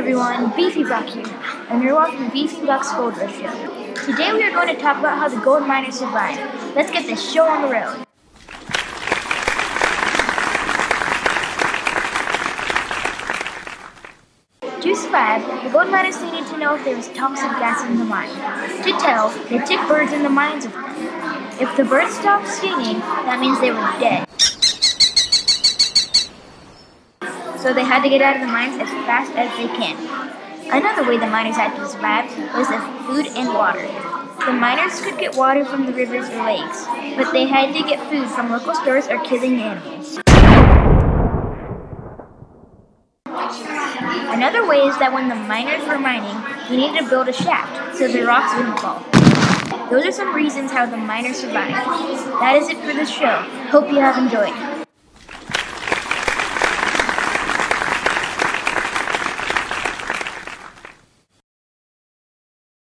everyone, Beefy Buck here, and you're watching Beefy Buck's Gold Rush Show. Today we are going to talk about how the gold miners survived. Let's get this show on the road. To survive, the gold miners needed to know if there was toxic gas in the mine. To tell, they took birds in the mines with them. If the birds stopped singing, that means they were dead. So they had to get out of the mines as fast as they can. Another way the miners had to survive was with food and water. The miners could get water from the rivers or lakes, but they had to get food from local stores or killing animals. Another way is that when the miners were mining, they needed to build a shaft so the rocks wouldn't fall. Those are some reasons how the miners survived. That is it for the show. Hope you have enjoyed.